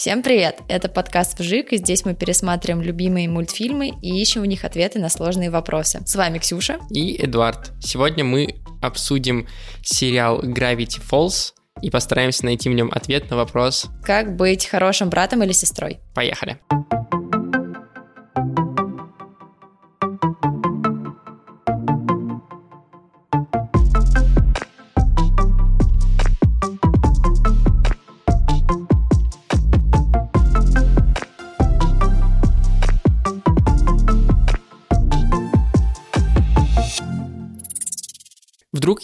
Всем привет! Это подкаст «Вжик», и здесь мы пересматриваем любимые мультфильмы и ищем в них ответы на сложные вопросы. С вами Ксюша и Эдуард. Сегодня мы обсудим сериал Gravity Falls и постараемся найти в нем ответ на вопрос «Как быть хорошим братом или сестрой?» Поехали! Вдруг,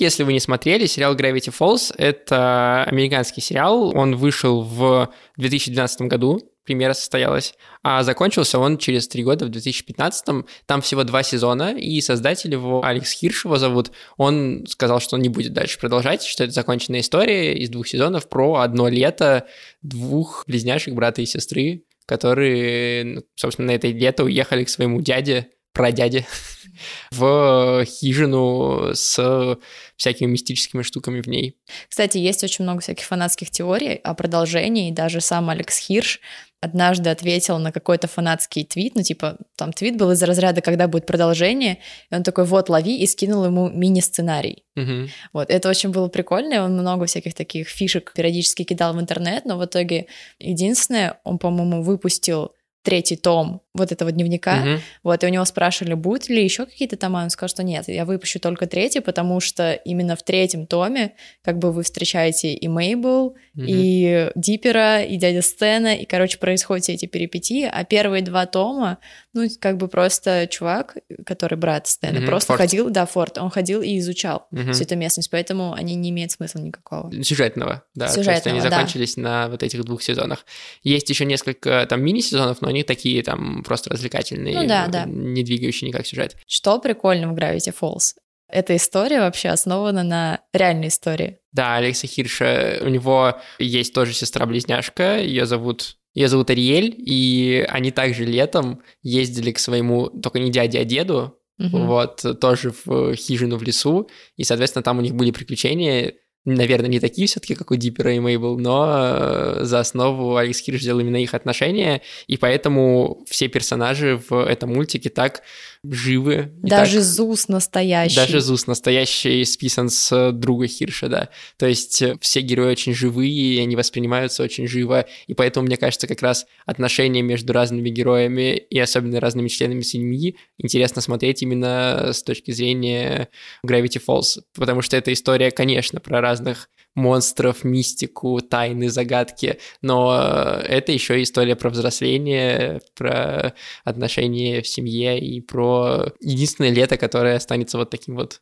если вы не смотрели, сериал Gravity Falls — это американский сериал. Он вышел в 2012 году, премьера состоялась, а закончился он через три года, в 2015-м. Там всего два сезона, и создатель его, Алекс Хирш его зовут, он сказал, что он не будет дальше продолжать, что это законченная история из двух сезонов про одно лето двух близняшек, брата и сестры, которые, ну, собственно, на это лето уехали к своему дяде, прадяде, в хижину с всякими мистическими штуками в ней. Кстати, есть очень много всяких фанатских теорий о продолжении. Даже сам Алекс Хирш однажды ответил на какой-то фанатский твит, ну, типа, там твит был из разряда, когда будет продолжение, и он такой, вот, лови, и скинул ему мини-сценарий. Угу. Вот, это очень было прикольно, и он много всяких таких фишек периодически кидал в интернет, но в итоге единственное, он, по-моему, выпустил третий том вот этого дневника, угу. вот, и у него спрашивали, будут ли еще какие-то тома, он сказал, что нет, я выпущу только третий, потому что именно в третьем томе как бы вы встречаете и Мейбл, угу. и Дипера, и дядя Стена, и, короче, происходят все эти перипетии, а первые два тома, ну, как бы просто чувак, который брат Стена, угу. просто Форд. ходил, да, Форд, он ходил и изучал угу. всю эту местность, поэтому они не имеют смысла никакого. Сюжетного, да, Сюжетного, то есть они да. закончились на вот этих двух сезонах. Есть еще несколько там мини-сезонов, но они такие там просто развлекательные, ну, да, да. не двигающие никак сюжет. Что прикольно в Gravity Falls? Эта история вообще основана на реальной истории. Да, Алекса Хирша, у него есть тоже сестра-близняшка, ее зовут ее зовут Ариэль, и они также летом ездили к своему, только не дяде, а деду, угу. вот, тоже в хижину в лесу, и, соответственно, там у них были приключения, наверное, не такие все-таки, как у Дипера и Мейбл, но э, за основу Алекс Хирш взял именно их отношения, и поэтому все персонажи в этом мультике так живы. Даже так... Зус настоящий. Даже Зус настоящий списан с друга Хирша, да. То есть э, все герои очень живые, и они воспринимаются очень живо, и поэтому, мне кажется, как раз отношения между разными героями и особенно разными членами семьи интересно смотреть именно с точки зрения Gravity Falls, потому что эта история, конечно, про разных монстров, мистику, тайны, загадки, но это еще история про взросление, про отношения в семье и про единственное лето, которое останется вот таким вот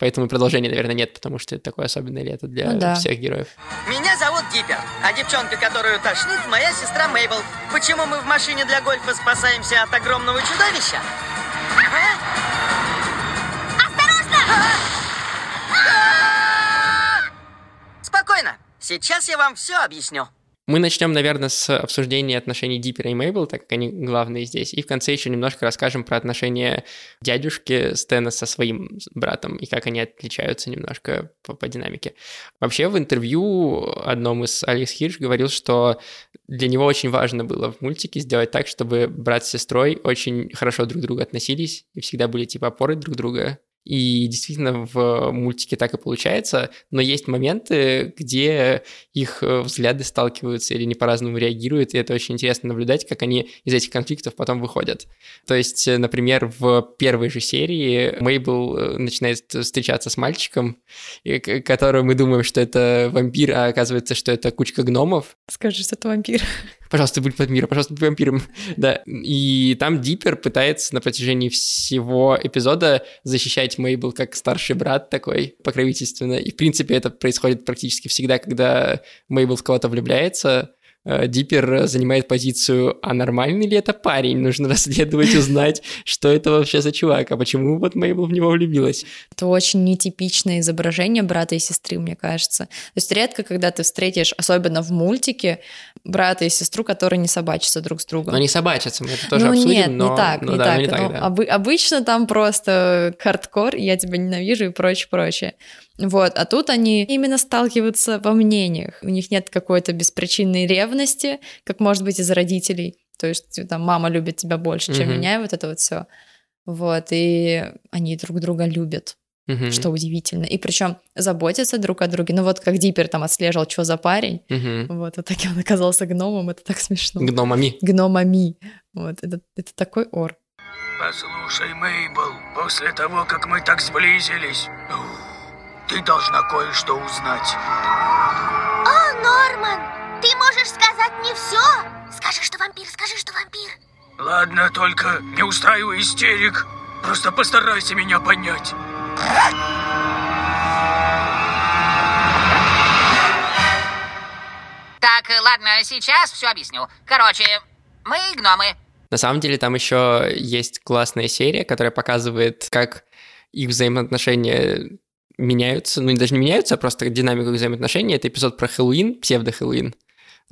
Поэтому продолжения, наверное, нет, потому что это такое особенное лето для ну, да. всех героев. Меня зовут Диппер, а девчонка, которую тошнит, моя сестра Мейбл. Почему мы в машине для гольфа спасаемся от огромного чудовища? Сейчас я вам все объясню. Мы начнем, наверное, с обсуждения отношений Диппера и Мейбл, так как они главные здесь. И в конце еще немножко расскажем про отношения дядюшки Стэна со своим братом и как они отличаются немножко по, по динамике. Вообще в интервью одном из Алекс Хирш говорил, что для него очень важно было в мультике сделать так, чтобы брат с сестрой очень хорошо друг к другу относились и всегда были типа опоры друг друга и действительно в мультике так и получается, но есть моменты, где их э, взгляды сталкиваются или не по-разному реагируют, и это очень интересно наблюдать, как они из этих конфликтов потом выходят. То есть, э, например, в первой же серии Мейбл э, начинает встречаться с мальчиком, которого мы думаем, что это вампир, а оказывается, что это кучка гномов. Скажи, что это вампир пожалуйста, будь под миром, пожалуйста, будь вампиром. Да. И там Диппер пытается на протяжении всего эпизода защищать Мейбл как старший брат такой, покровительственно. И, в принципе, это происходит практически всегда, когда Мейбл в кого-то влюбляется, Диппер занимает позицию, а нормальный ли это парень? Нужно расследовать, узнать, что это вообще за чувак, а почему вот Мейбл в него влюбилась. Это очень нетипичное изображение брата и сестры, мне кажется. То есть редко, когда ты встретишь, особенно в мультике, брата и сестру, которые не собачатся друг с другом. Но они собачатся, мы это тоже ну, обсудим, нет, но... не так, ну, не да, так. Не так ну, да. обы- обычно там просто хардкор, я тебя ненавижу и прочее, прочее. Вот, а тут они именно сталкиваются во мнениях. У них нет какой-то беспричинной ревности, как может быть из родителей. То есть там мама любит тебя больше, чем mm-hmm. меня, и вот это вот все. Вот, и они друг друга любят. Uh-huh. Что удивительно. И причем заботятся друг о друге. Ну вот как Диппер там отслеживал, что за парень. Uh-huh. Вот, вот так он оказался гномом. Это так смешно. Гномами. Гномами. Вот, это, это такой ор. Послушай, Мейбл, после того, как мы так сблизились, ты должна кое-что узнать. О, Норман, ты можешь сказать мне все? Скажи, что вампир, скажи, что вампир. Ладно, только не устраивай истерик. Просто постарайся меня понять. Так, ладно, сейчас все объясню. Короче, мы гномы. На самом деле там еще есть классная серия, которая показывает, как их взаимоотношения меняются, ну даже не меняются, а просто динамику взаимоотношений. Это эпизод про Хэллоуин, псевдо-Хэллоуин.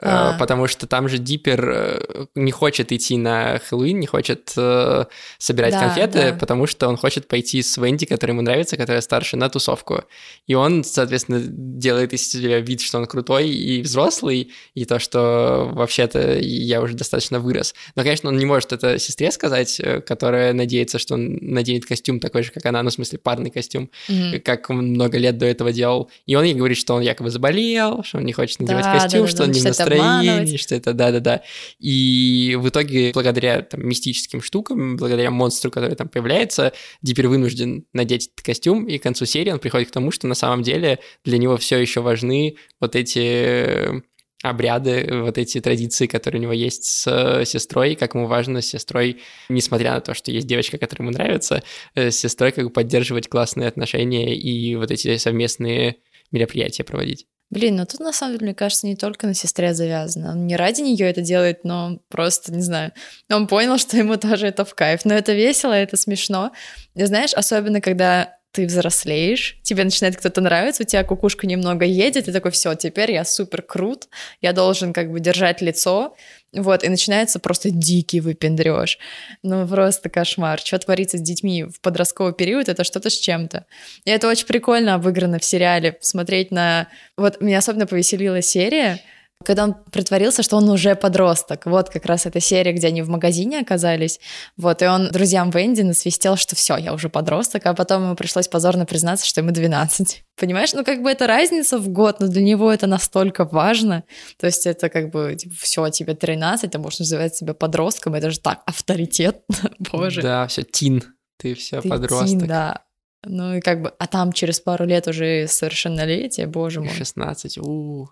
А. Э, потому что там же Диппер э, не хочет идти на Хэллоуин, не хочет э, собирать да, конфеты, да. потому что он хочет пойти с Венди, которая ему нравится, которая старше, на тусовку. И он, соответственно, делает из себя вид, что он крутой и взрослый, и то, что вообще-то я уже достаточно вырос. Но, конечно, он не может это сестре сказать, которая надеется, что он наденет костюм такой же, как она, ну, в смысле, парный костюм, mm-hmm. как он много лет до этого делал. И он ей говорит, что он якобы заболел, что он не хочет надевать да, костюм, да, да, что он не в настроение, что это да-да-да. И в итоге, благодаря там, мистическим штукам, благодаря монстру, который там появляется, Диппер вынужден надеть этот костюм, и к концу серии он приходит к тому, что на самом деле для него все еще важны вот эти обряды, вот эти традиции, которые у него есть с сестрой, как ему важно с сестрой, несмотря на то, что есть девочка, которая ему нравится, э, с сестрой как бы поддерживать классные отношения и вот эти совместные мероприятия проводить. Блин, ну тут на самом деле, мне кажется, не только на сестре завязано. Он не ради нее это делает, но просто, не знаю, он понял, что ему тоже это в кайф. Но это весело, это смешно. И знаешь, особенно когда ты взрослеешь, тебе начинает кто-то нравиться, у тебя кукушка немного едет, и такой, все, теперь я супер крут, я должен как бы держать лицо, вот, и начинается просто дикий выпендреж. Ну, просто кошмар. Что творится с детьми в подростковый период, это что-то с чем-то. И это очень прикольно обыграно в сериале. Смотреть на... Вот меня особенно повеселила серия, когда он притворился, что он уже подросток. Вот как раз эта серия, где они в магазине оказались. Вот, и он друзьям Венди насвистел, что все, я уже подросток, а потом ему пришлось позорно признаться, что ему 12. Понимаешь, ну как бы это разница в год, но для него это настолько важно. То есть это как бы, типа, все, тебе 13, ты можешь называть себя подростком, это же так авторитет, боже. Да, все, тин, ты все ты подросток. Тин, да. Ну и как бы, а там через пару лет уже совершеннолетие, боже мой. 16, у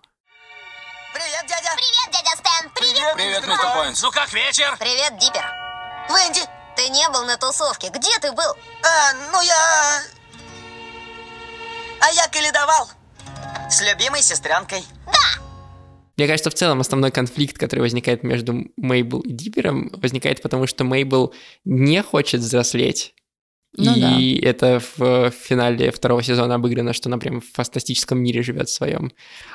Привет, дядя! Привет, дядя Стэн! Привет! Привет, мистер Пойнс! Ну как вечер? Привет, Диппер! Венди! Ты не был на тусовке. Где ты был? А, ну я... А я каледовал. С любимой сестренкой. Да! Мне кажется, в целом основной конфликт, который возникает между Мейбл и Диппером, возникает потому, что Мейбл не хочет взрослеть, ну, и да. это в финале второго сезона обыграно, что она прям в фантастическом мире живет в своем.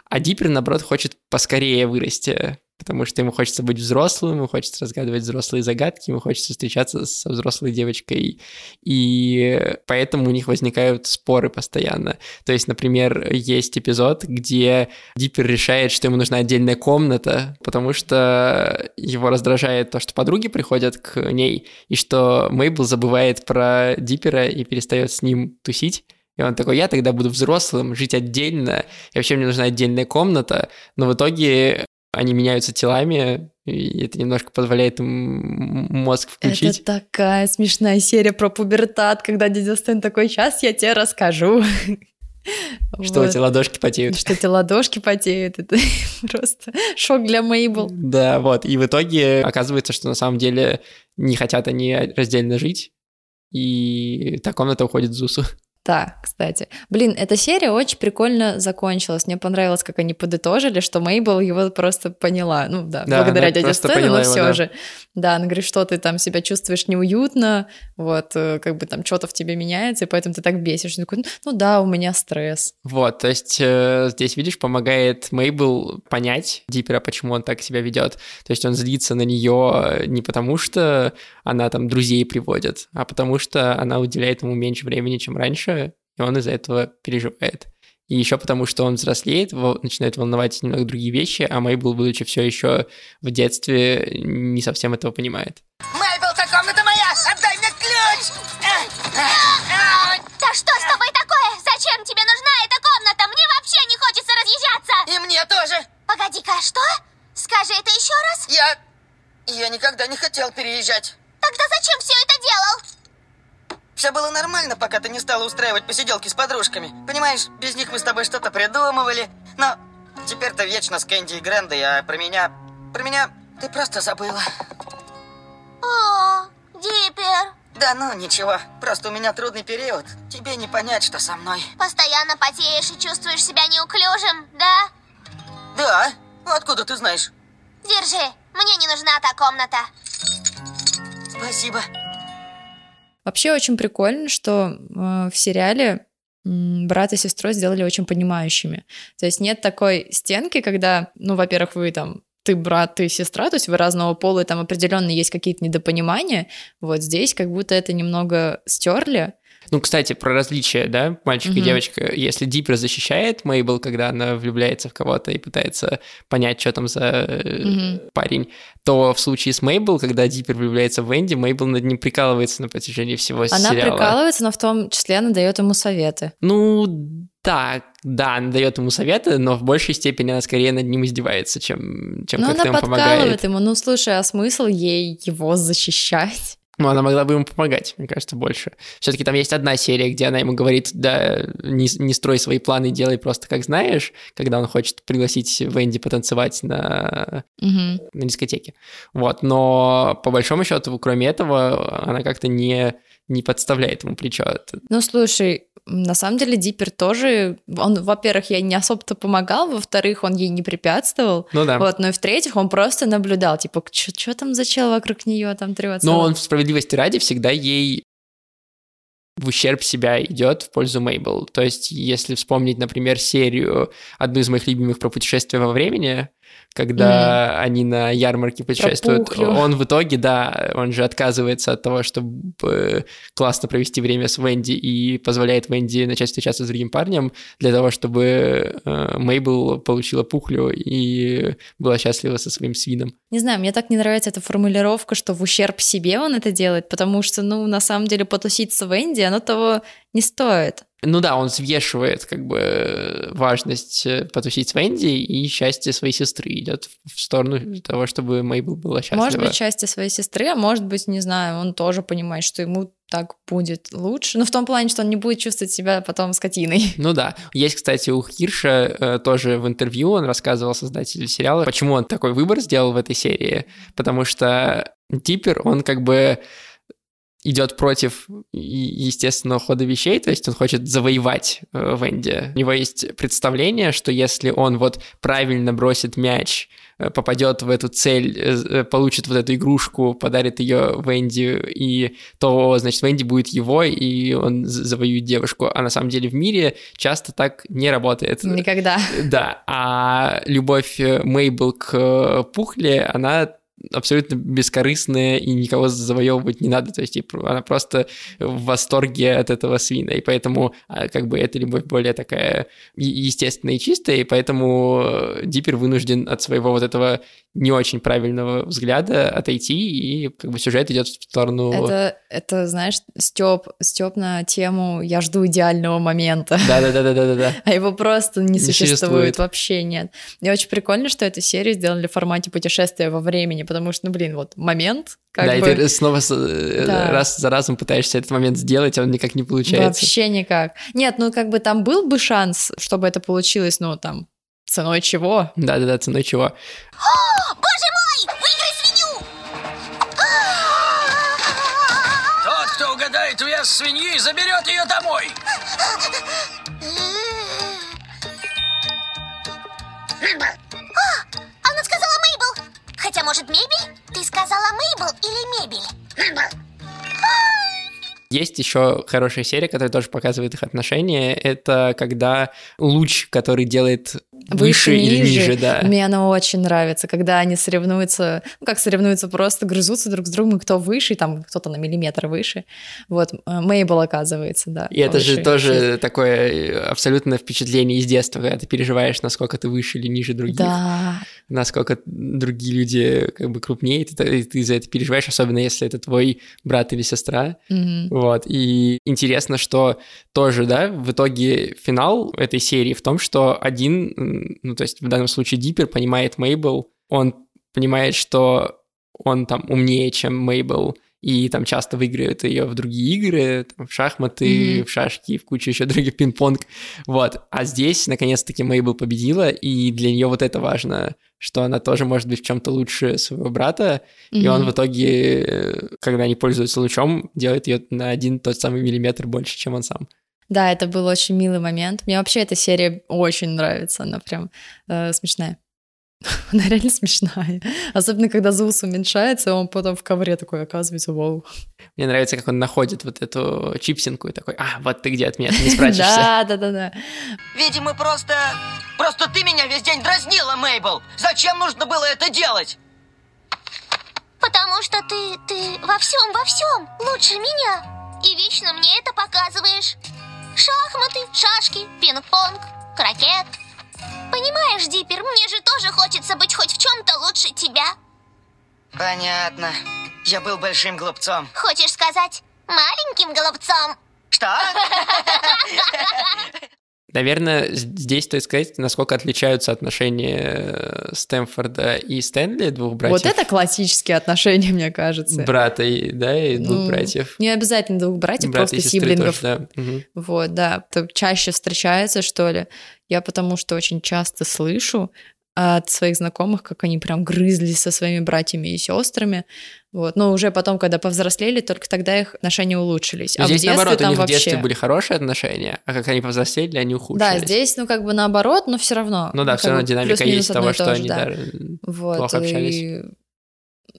А Диппер, наоборот, хочет поскорее вырасти, потому что ему хочется быть взрослым, ему хочется разгадывать взрослые загадки, ему хочется встречаться со взрослой девочкой, и поэтому у них возникают споры постоянно. То есть, например, есть эпизод, где Диппер решает, что ему нужна отдельная комната, потому что его раздражает то, что подруги приходят к ней, и что Мейбл забывает про Диппера и перестает с ним тусить. И он такой, я тогда буду взрослым, жить отдельно, и вообще мне нужна отдельная комната. Но в итоге они меняются телами, и это немножко позволяет им мозг включить. Это такая смешная серия про пубертат, когда дядя Стэн такой, сейчас я тебе расскажу. Что вот. эти ладошки потеют. Что эти ладошки потеют. Это просто шок для Мейбл. Да, вот. И в итоге оказывается, что на самом деле не хотят они раздельно жить, и та комната уходит в Зусу. Да, кстати. Блин, эта серия очень прикольно закончилась. Мне понравилось, как они подытожили, что Мейбл его просто поняла. Ну да, да благодаря дяде Стэну, но все да. же. Да, она говорит, что ты там себя чувствуешь неуютно, вот, э, как бы там что-то в тебе меняется, и поэтому ты так бесишь. такой, ну да, у меня стресс. Вот, то есть э, здесь, видишь, помогает Мейбл понять Дипера, почему он так себя ведет. То есть он злится на нее не потому, что она там друзей приводит, а потому что она уделяет ему меньше времени, чем раньше, и он из-за этого переживает. И еще потому, что он взрослеет, его начинает волновать немного другие вещи, а Мейбл, будучи все еще в детстве, не совсем этого понимает. Мейбл, та комната моя! Отдай мне ключ! Да что с тобой такое? Зачем тебе нужна эта комната? Мне вообще не хочется разъезжаться. И мне тоже. Погоди-ка, что? Скажи это еще раз. Я... Я никогда не хотел переезжать. Тогда зачем все это делал? Все было нормально, пока ты не стала устраивать посиделки с подружками. Понимаешь, без них мы с тобой что-то придумывали. Но теперь ты вечно с Кэнди и Грендой, а про меня... Про меня ты просто забыла. О, Диппер. Да ну, ничего. Просто у меня трудный период. Тебе не понять, что со мной. Постоянно потеешь и чувствуешь себя неуклюжим, да? Да? Откуда ты знаешь? Держи, мне не нужна та комната. Спасибо. Вообще очень прикольно, что э, в сериале брат и сестру сделали очень понимающими. То есть нет такой стенки, когда, ну, во-первых, вы там ты брат, ты сестра, то есть вы разного пола, и там определенно есть какие-то недопонимания. Вот здесь как будто это немного стерли, ну, кстати, про различия, да, мальчик и девочка. Если Диппер защищает Мейбл, когда она влюбляется в кого-то и пытается понять, что там за э, парень, то в случае с Мейбл, когда Диппер влюбляется в Энди, Мейбл над ним прикалывается на протяжении всего Она сериала. прикалывается, но в том числе она дает ему советы. Ну, да, да, она дает ему советы, но в большей степени она скорее над ним издевается, чем, чем как-то она ему подкалывает помогает. ему, ну слушай, а смысл ей его защищать? Ну, она могла бы ему помогать, мне кажется, больше. Все-таки там есть одна серия, где она ему говорит, да, не, не строй свои планы, делай просто как знаешь, когда он хочет пригласить Венди потанцевать на, Мгм. на дискотеке. Вот, но по большому счету, кроме этого, она как-то не, не подставляет ему плечо. Ну, слушай, на самом деле Диппер тоже, он, во-первых, ей не особо-то помогал, во-вторых, он ей не препятствовал, Ну да. вот, ну и в-третьих, он просто наблюдал, типа, что там за чел вокруг нее там трется? Но он справедливости ради всегда ей в ущерб себя идет в пользу Мейбл. То есть, если вспомнить, например, серию, одну из моих любимых про путешествия во времени, когда они на ярмарке путешествуют, Пухлю. он в итоге, да, он же отказывается от того, чтобы классно провести время с Венди и позволяет Венди начать встречаться с другим парнем для того, чтобы э, Мейбл получила пухлю и была счастлива со своим свином. Не знаю, мне так не нравится эта формулировка, что в ущерб себе он это делает, потому что, ну, на самом деле, потусить с Венди, оно того не стоит. Ну да, он взвешивает как бы важность э, потусить с Венди и счастье своей сестры идет в сторону того, чтобы Мейбл была счастлива. Может быть, счастье своей сестры, а может быть, не знаю, он тоже понимает, что ему так будет лучше. Ну, в том плане, что он не будет чувствовать себя потом скотиной. Ну да. Есть, кстати, у Хирша э, тоже в интервью он рассказывал создателю сериала, почему он такой выбор сделал в этой серии. Потому что Диппер, он как бы идет против естественного хода вещей, то есть он хочет завоевать э, Венди. У него есть представление, что если он вот правильно бросит мяч, э, попадет в эту цель, э, получит вот эту игрушку, подарит ее Венди, и то, значит, Венди будет его, и он завоюет девушку. А на самом деле в мире часто так не работает. Никогда. Да, а любовь Мейбл к Пухле, она абсолютно бескорыстная и никого завоевывать не надо, то есть типа, она просто в восторге от этого свина, и поэтому а, как бы эта любовь более такая естественная и чистая, и поэтому э, Диппер вынужден от своего вот этого не очень правильного взгляда отойти, и как бы сюжет идет в сторону... Это, это, знаешь, Степ, Степ на тему «Я жду идеального момента». Да-да-да-да-да-да. А его просто не, Не существует, существует. вообще нет. И очень прикольно, что эту серию сделали в формате путешествия во времени, потому что, ну, блин, вот момент, как да, бы... и ты снова э, Да. раз за разом пытаешься этот момент сделать, а он никак не получается. Вообще никак. Нет, ну как бы там был бы шанс, чтобы это получилось, ну там, ценой чего? Да-да-да, ценой чего. Боже мой! Выиграй свинью! Тот, кто угадает вес свиньи, заберет ее домой. Она сказала Мейбл. Хотя, может, мебель? Ты сказала Мейбл или мебель? Есть еще хорошая серия, которая тоже показывает их отношения. Это когда луч, который делает выше, выше или ниже, да. Мне она очень нравится, когда они соревнуются, ну как соревнуются, просто грызутся друг с другом, кто выше, там кто-то на миллиметр выше. Вот, э, Мейбл оказывается, да. И это же тоже выше. такое абсолютно впечатление из детства, когда ты переживаешь, насколько ты выше или ниже других. Да. Насколько другие люди как бы крупнее, ты, ты за это переживаешь, особенно если это твой брат или сестра. Mm-hmm. Вот. И интересно, что тоже, да, в итоге финал этой серии в том, что один ну, то есть в данном случае Диппер понимает Мейбл, он понимает, что он там умнее, чем Мейбл, и там часто выигрывает ее в другие игры, там, в шахматы, mm-hmm. в шашки, в кучу еще других пинг-понг, вот. А здесь, наконец-таки, Мейбл победила, и для нее вот это важно, что она тоже может быть в чем-то лучше своего брата, mm-hmm. и он в итоге, когда они пользуются лучом, делает ее на один тот самый миллиметр больше, чем он сам. Да, это был очень милый момент. Мне вообще эта серия очень нравится, она прям э, смешная. Она реально смешная. Особенно, когда Зус уменьшается, он потом в ковре такой оказывается, вау. Мне нравится, как он находит вот эту чипсинку и такой, а, вот ты где от меня, ты не спрячешься. Да, да, да, да. Видимо, просто... Просто ты меня весь день дразнила, Мейбл. Зачем нужно было это делать? Потому что ты, ты во всем, во всем лучше меня. И вечно мне это показываешь. Шахматы, шашки, пинг-понг, крокет. Понимаешь, Диппер, мне же тоже хочется быть хоть в чем-то лучше тебя. Понятно. Я был большим глупцом. Хочешь сказать, маленьким глупцом? Что? Наверное, здесь стоит сказать, насколько отличаются отношения э, Стэнфорда и Стэнли, двух братьев. Вот это классические отношения, мне кажется. Брата, и, да, и двух ну, братьев. Не обязательно двух братьев, Брат просто сиблингов. Тоже, да. Угу. Вот, да. Это чаще встречается, что ли. Я потому что очень часто слышу от своих знакомых, как они прям грызлись со своими братьями и сестрами. Вот. Но уже потом, когда повзрослели, только тогда их отношения улучшились. а здесь в детстве, наоборот, там у них вообще... в детстве были хорошие отношения, а как они повзрослели, они ухудшились. Да, здесь, ну, как бы наоборот, но все равно. Ну да, ну, все равно динамика есть того, что тоже, они да. Да, вот, плохо общались. И...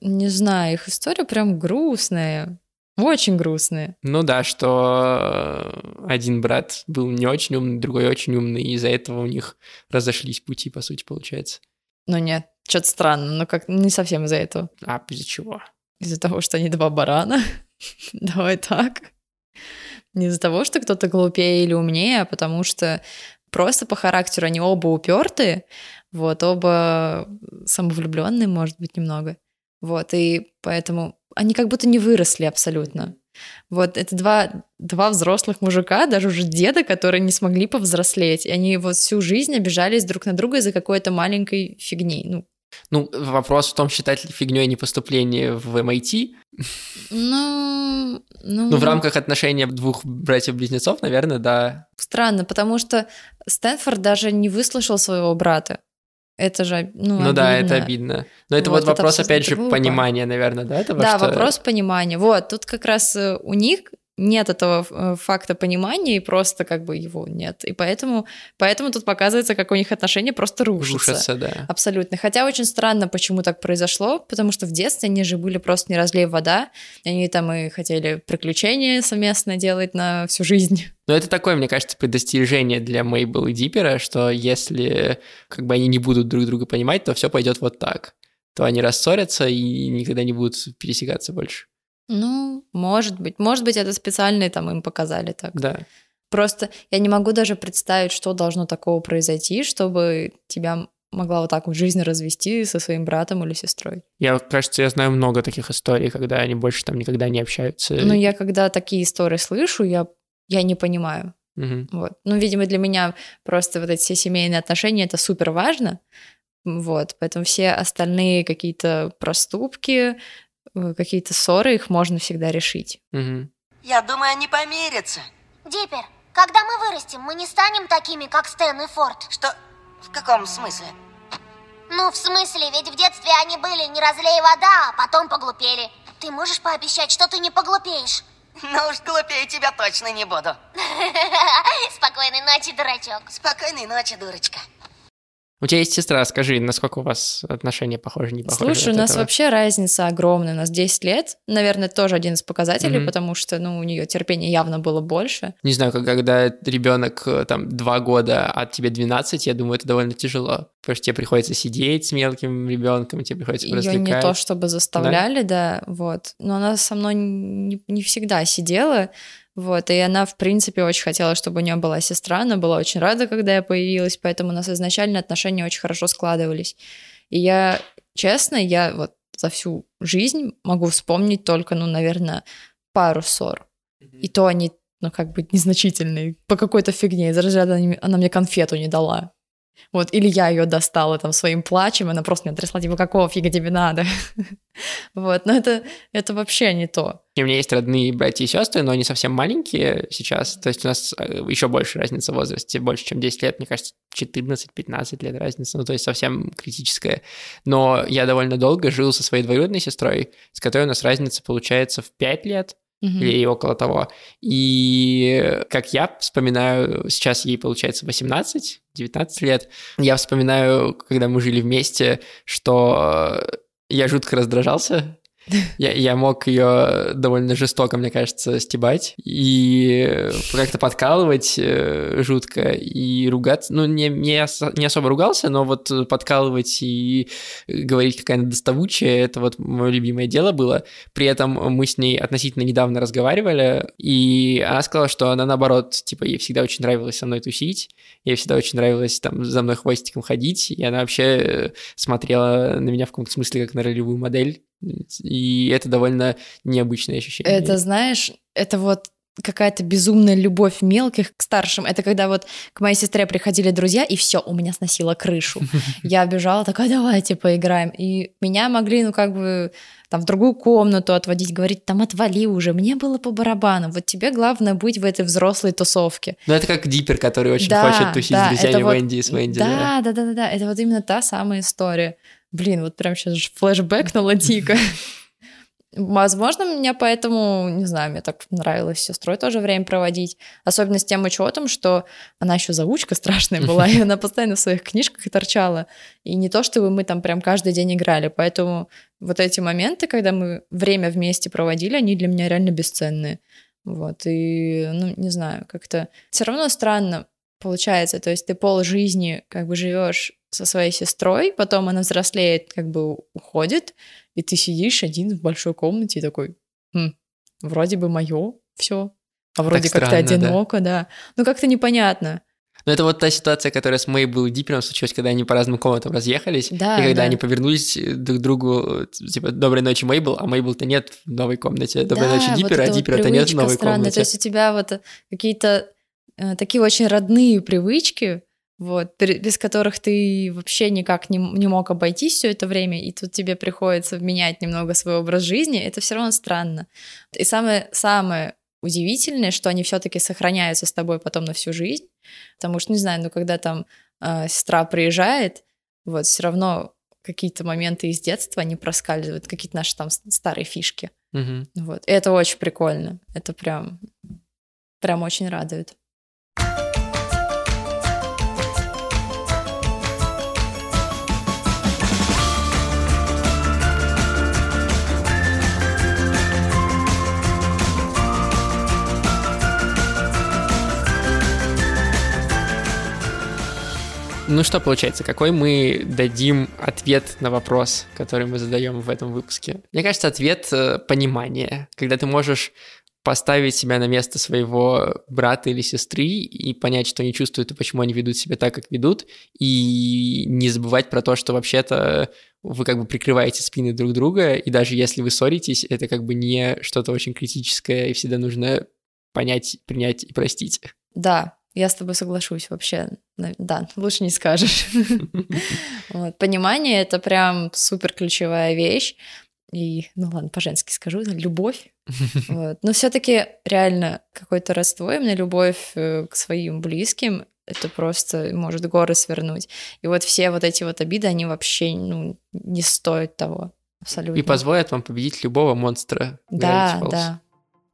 Не знаю, их история прям грустная. Очень грустные. Ну да, что э, один брат был не очень умный, другой очень умный, и из-за этого у них разошлись пути, по сути, получается. Ну нет, что-то странно, но как не совсем из-за этого. А из-за чего? Из-за того, что они два барана. Давай так. Не из-за того, что кто-то глупее или умнее, а потому что просто по характеру они оба упертые, вот, оба самовлюбленные, может быть, немного. Вот, и поэтому они как будто не выросли абсолютно. Вот это два, два взрослых мужика, даже уже деда, которые не смогли повзрослеть. И они вот всю жизнь обижались друг на друга из-за какой-то маленькой фигни. Ну, ну, вопрос в том, считать ли фигней не поступление в MIT. Ну, ну... Ну, в рамках отношений двух братьев-близнецов, наверное, да. Странно, потому что Стэнфорд даже не выслушал своего брата. Это же, ну, Ну обидно. да, это обидно. Но это вот, вот вопрос, это опять же, глупо. понимания, наверное, да? Этого, да, что... вопрос понимания. Вот, тут как раз э, у них нет этого э, факта понимания, и просто как бы его нет. И поэтому, поэтому тут показывается, как у них отношения просто рушатся. Рушатся, да. Абсолютно. Хотя очень странно, почему так произошло, потому что в детстве они же были просто не разлей вода, они там и хотели приключения совместно делать на всю жизнь. Но это такое, мне кажется, предостережение для Мейбл и Диппера, что если как бы они не будут друг друга понимать, то все пойдет вот так. То они рассорятся и никогда не будут пересекаться больше. Ну, может быть. Может быть, это специально там им показали так. Да. Просто я не могу даже представить, что должно такого произойти, чтобы тебя могла вот так в жизни развести со своим братом или сестрой. Я, кажется, я знаю много таких историй, когда они больше там никогда не общаются. Ну, я когда такие истории слышу, я, я не понимаю. Угу. Вот. Ну, видимо, для меня просто вот эти все семейные отношения это супер важно. Вот, поэтому все остальные какие-то проступки, какие-то ссоры, их можно всегда решить. Угу. Я думаю, они помирятся. Диппер, когда мы вырастем, мы не станем такими, как Стэн и Форд. Что? В каком смысле? Ну, в смысле, ведь в детстве они были не разлей вода, а потом поглупели. Ты можешь пообещать, что ты не поглупеешь? Ну уж глупее тебя точно не буду. Спокойной ночи, дурачок. Спокойной ночи, дурочка. У тебя есть сестра, скажи, насколько у вас отношения похожи, не похожи? Слушай, у нас этого? вообще разница огромная, у нас 10 лет, наверное, тоже один из показателей, mm-hmm. потому что, ну, у нее терпения явно было больше. Не знаю, когда ребенок э, там 2 года, а тебе 12, я думаю, это довольно тяжело, потому что тебе приходится сидеть с мелким ребенком, тебе приходится Ее развлекать. не то чтобы заставляли, да? да, вот, но она со мной не, не всегда сидела, вот, и она, в принципе, очень хотела, чтобы у нее была сестра, она была очень рада, когда я появилась, поэтому у нас изначально отношения очень хорошо складывались. И я, честно, я вот за всю жизнь могу вспомнить только, ну, наверное, пару ссор. И то они, ну, как бы незначительные, по какой-то фигне. Из разряда она мне конфету не дала. Вот, или я ее достала там своим плачем, она просто меня трясла, типа, какого фига тебе надо? вот, но это, это вообще не то. И у меня есть родные братья и сестры, но они совсем маленькие сейчас, то есть у нас э, еще больше разница в возрасте, больше, чем 10 лет, мне кажется, 14-15 лет разница, ну, то есть совсем критическая. Но я довольно долго жил со своей двоюродной сестрой, с которой у нас разница получается в 5 лет, mm-hmm. или около того. И как я вспоминаю, сейчас ей получается 18, 19 лет, я вспоминаю, когда мы жили вместе, что я жутко раздражался я, я мог ее довольно жестоко, мне кажется, стебать и как-то подкалывать э, жутко и ругаться. Ну, не, не, не особо ругался, но вот подкалывать и говорить, какая она доставучая, это вот мое любимое дело было. При этом мы с ней относительно недавно разговаривали, и она сказала, что она наоборот, типа, ей всегда очень нравилось со мной тусить, ей всегда очень нравилось там за мной хвостиком ходить, и она вообще смотрела на меня в каком-то смысле как на ролевую модель, и это довольно необычное ощущение. Это, знаешь, это вот какая-то безумная любовь мелких к старшим. Это когда вот к моей сестре приходили друзья, и все, у меня сносило крышу. Я бежала, такая, давайте поиграем. И меня могли, ну, как бы, там, в другую комнату отводить, говорить, там, отвали уже. Мне было по барабану. Вот тебе главное быть в этой взрослой тусовке. Ну, это как Диппер, который очень да, хочет тусить да, с друзьями вот, Венди и с Венди. Да, да, да, да, да. Это вот именно та самая история. Блин, вот прям сейчас флешбэк на Латика. Возможно, мне поэтому, не знаю, мне так нравилось с сестрой тоже время проводить. Особенно с тем учетом, что она еще заучка страшная была, и она постоянно в своих книжках торчала. И не то, чтобы мы там прям каждый день играли. Поэтому вот эти моменты, когда мы время вместе проводили, они для меня реально бесценные. Вот, и, ну, не знаю, как-то все равно странно получается. То есть ты пол жизни как бы живешь со своей сестрой, потом она взрослеет, как бы уходит, и ты сидишь один в большой комнате и такой, хм, вроде бы мое все, а вроде как-то одиноко, да. да. Ну как-то непонятно. Но это вот та ситуация, которая с Мейбл и Дипером случилась, когда они по разным комнатам разъехались, да, и когда да. они повернулись друг к другу, типа, «Доброй ночи, Мейбл», а Мейбл-то нет в новой комнате, «Доброй да, ночи, Диппер», вот а Диппера-то вот нет в новой странная. комнате. То есть у тебя вот какие-то э, такие очень родные привычки, вот, без которых ты вообще никак не, не мог обойтись все это время, и тут тебе приходится менять немного свой образ жизни, это все равно странно. И самое, самое удивительное, что они все-таки сохраняются с тобой потом на всю жизнь, потому что, не знаю, ну, когда там э, сестра приезжает, вот, все равно какие-то моменты из детства, они проскальзывают, какие-то наши там старые фишки. Угу. Вот, и это очень прикольно, это прям, прям очень радует. Ну что получается, какой мы дадим ответ на вопрос, который мы задаем в этом выпуске? Мне кажется, ответ э, понимание, когда ты можешь поставить себя на место своего брата или сестры и понять, что они чувствуют и почему они ведут себя так, как ведут, и не забывать про то, что вообще-то вы как бы прикрываете спины друг друга, и даже если вы ссоритесь, это как бы не что-то очень критическое, и всегда нужно понять, принять и простить. Да, я с тобой соглашусь вообще. Да, лучше не скажешь. Понимание — это прям супер ключевая вещь. И, ну ладно, по-женски скажу, любовь. вот. Но все таки реально какое-то родство, именно любовь э, к своим близким, это просто может горы свернуть. И вот все вот эти вот обиды, они вообще ну, не стоят того. Абсолютно. И позволят вам победить любого монстра. Да, да.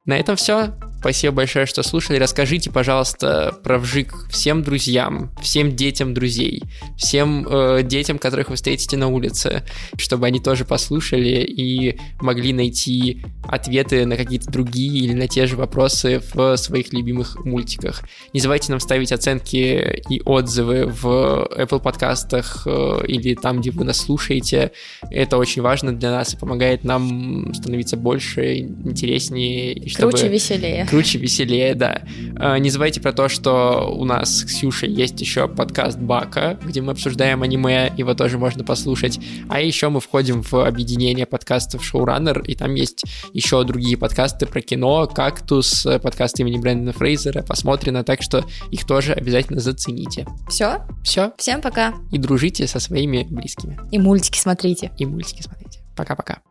На этом все. Спасибо большое, что слушали. Расскажите, пожалуйста, про вжик всем друзьям, всем детям друзей, всем э, детям, которых вы встретите на улице, чтобы они тоже послушали и могли найти ответы на какие-то другие или на те же вопросы в своих любимых мультиках. Не забывайте нам ставить оценки и отзывы в Apple подкастах э, или там, где вы нас слушаете. Это очень важно для нас и помогает нам становиться больше, интереснее. И чтобы... Круче, веселее круче, веселее, да. А, не забывайте про то, что у нас с Ксюшей есть еще подкаст Бака, где мы обсуждаем аниме, его тоже можно послушать. А еще мы входим в объединение подкастов Showrunner, и там есть еще другие подкасты про кино, «Кактус», подкаст имени Брэндона Фрейзера, посмотрено, так что их тоже обязательно зацените. Все? Все. Всем пока. И дружите со своими близкими. И мультики смотрите. И мультики смотрите. Пока-пока.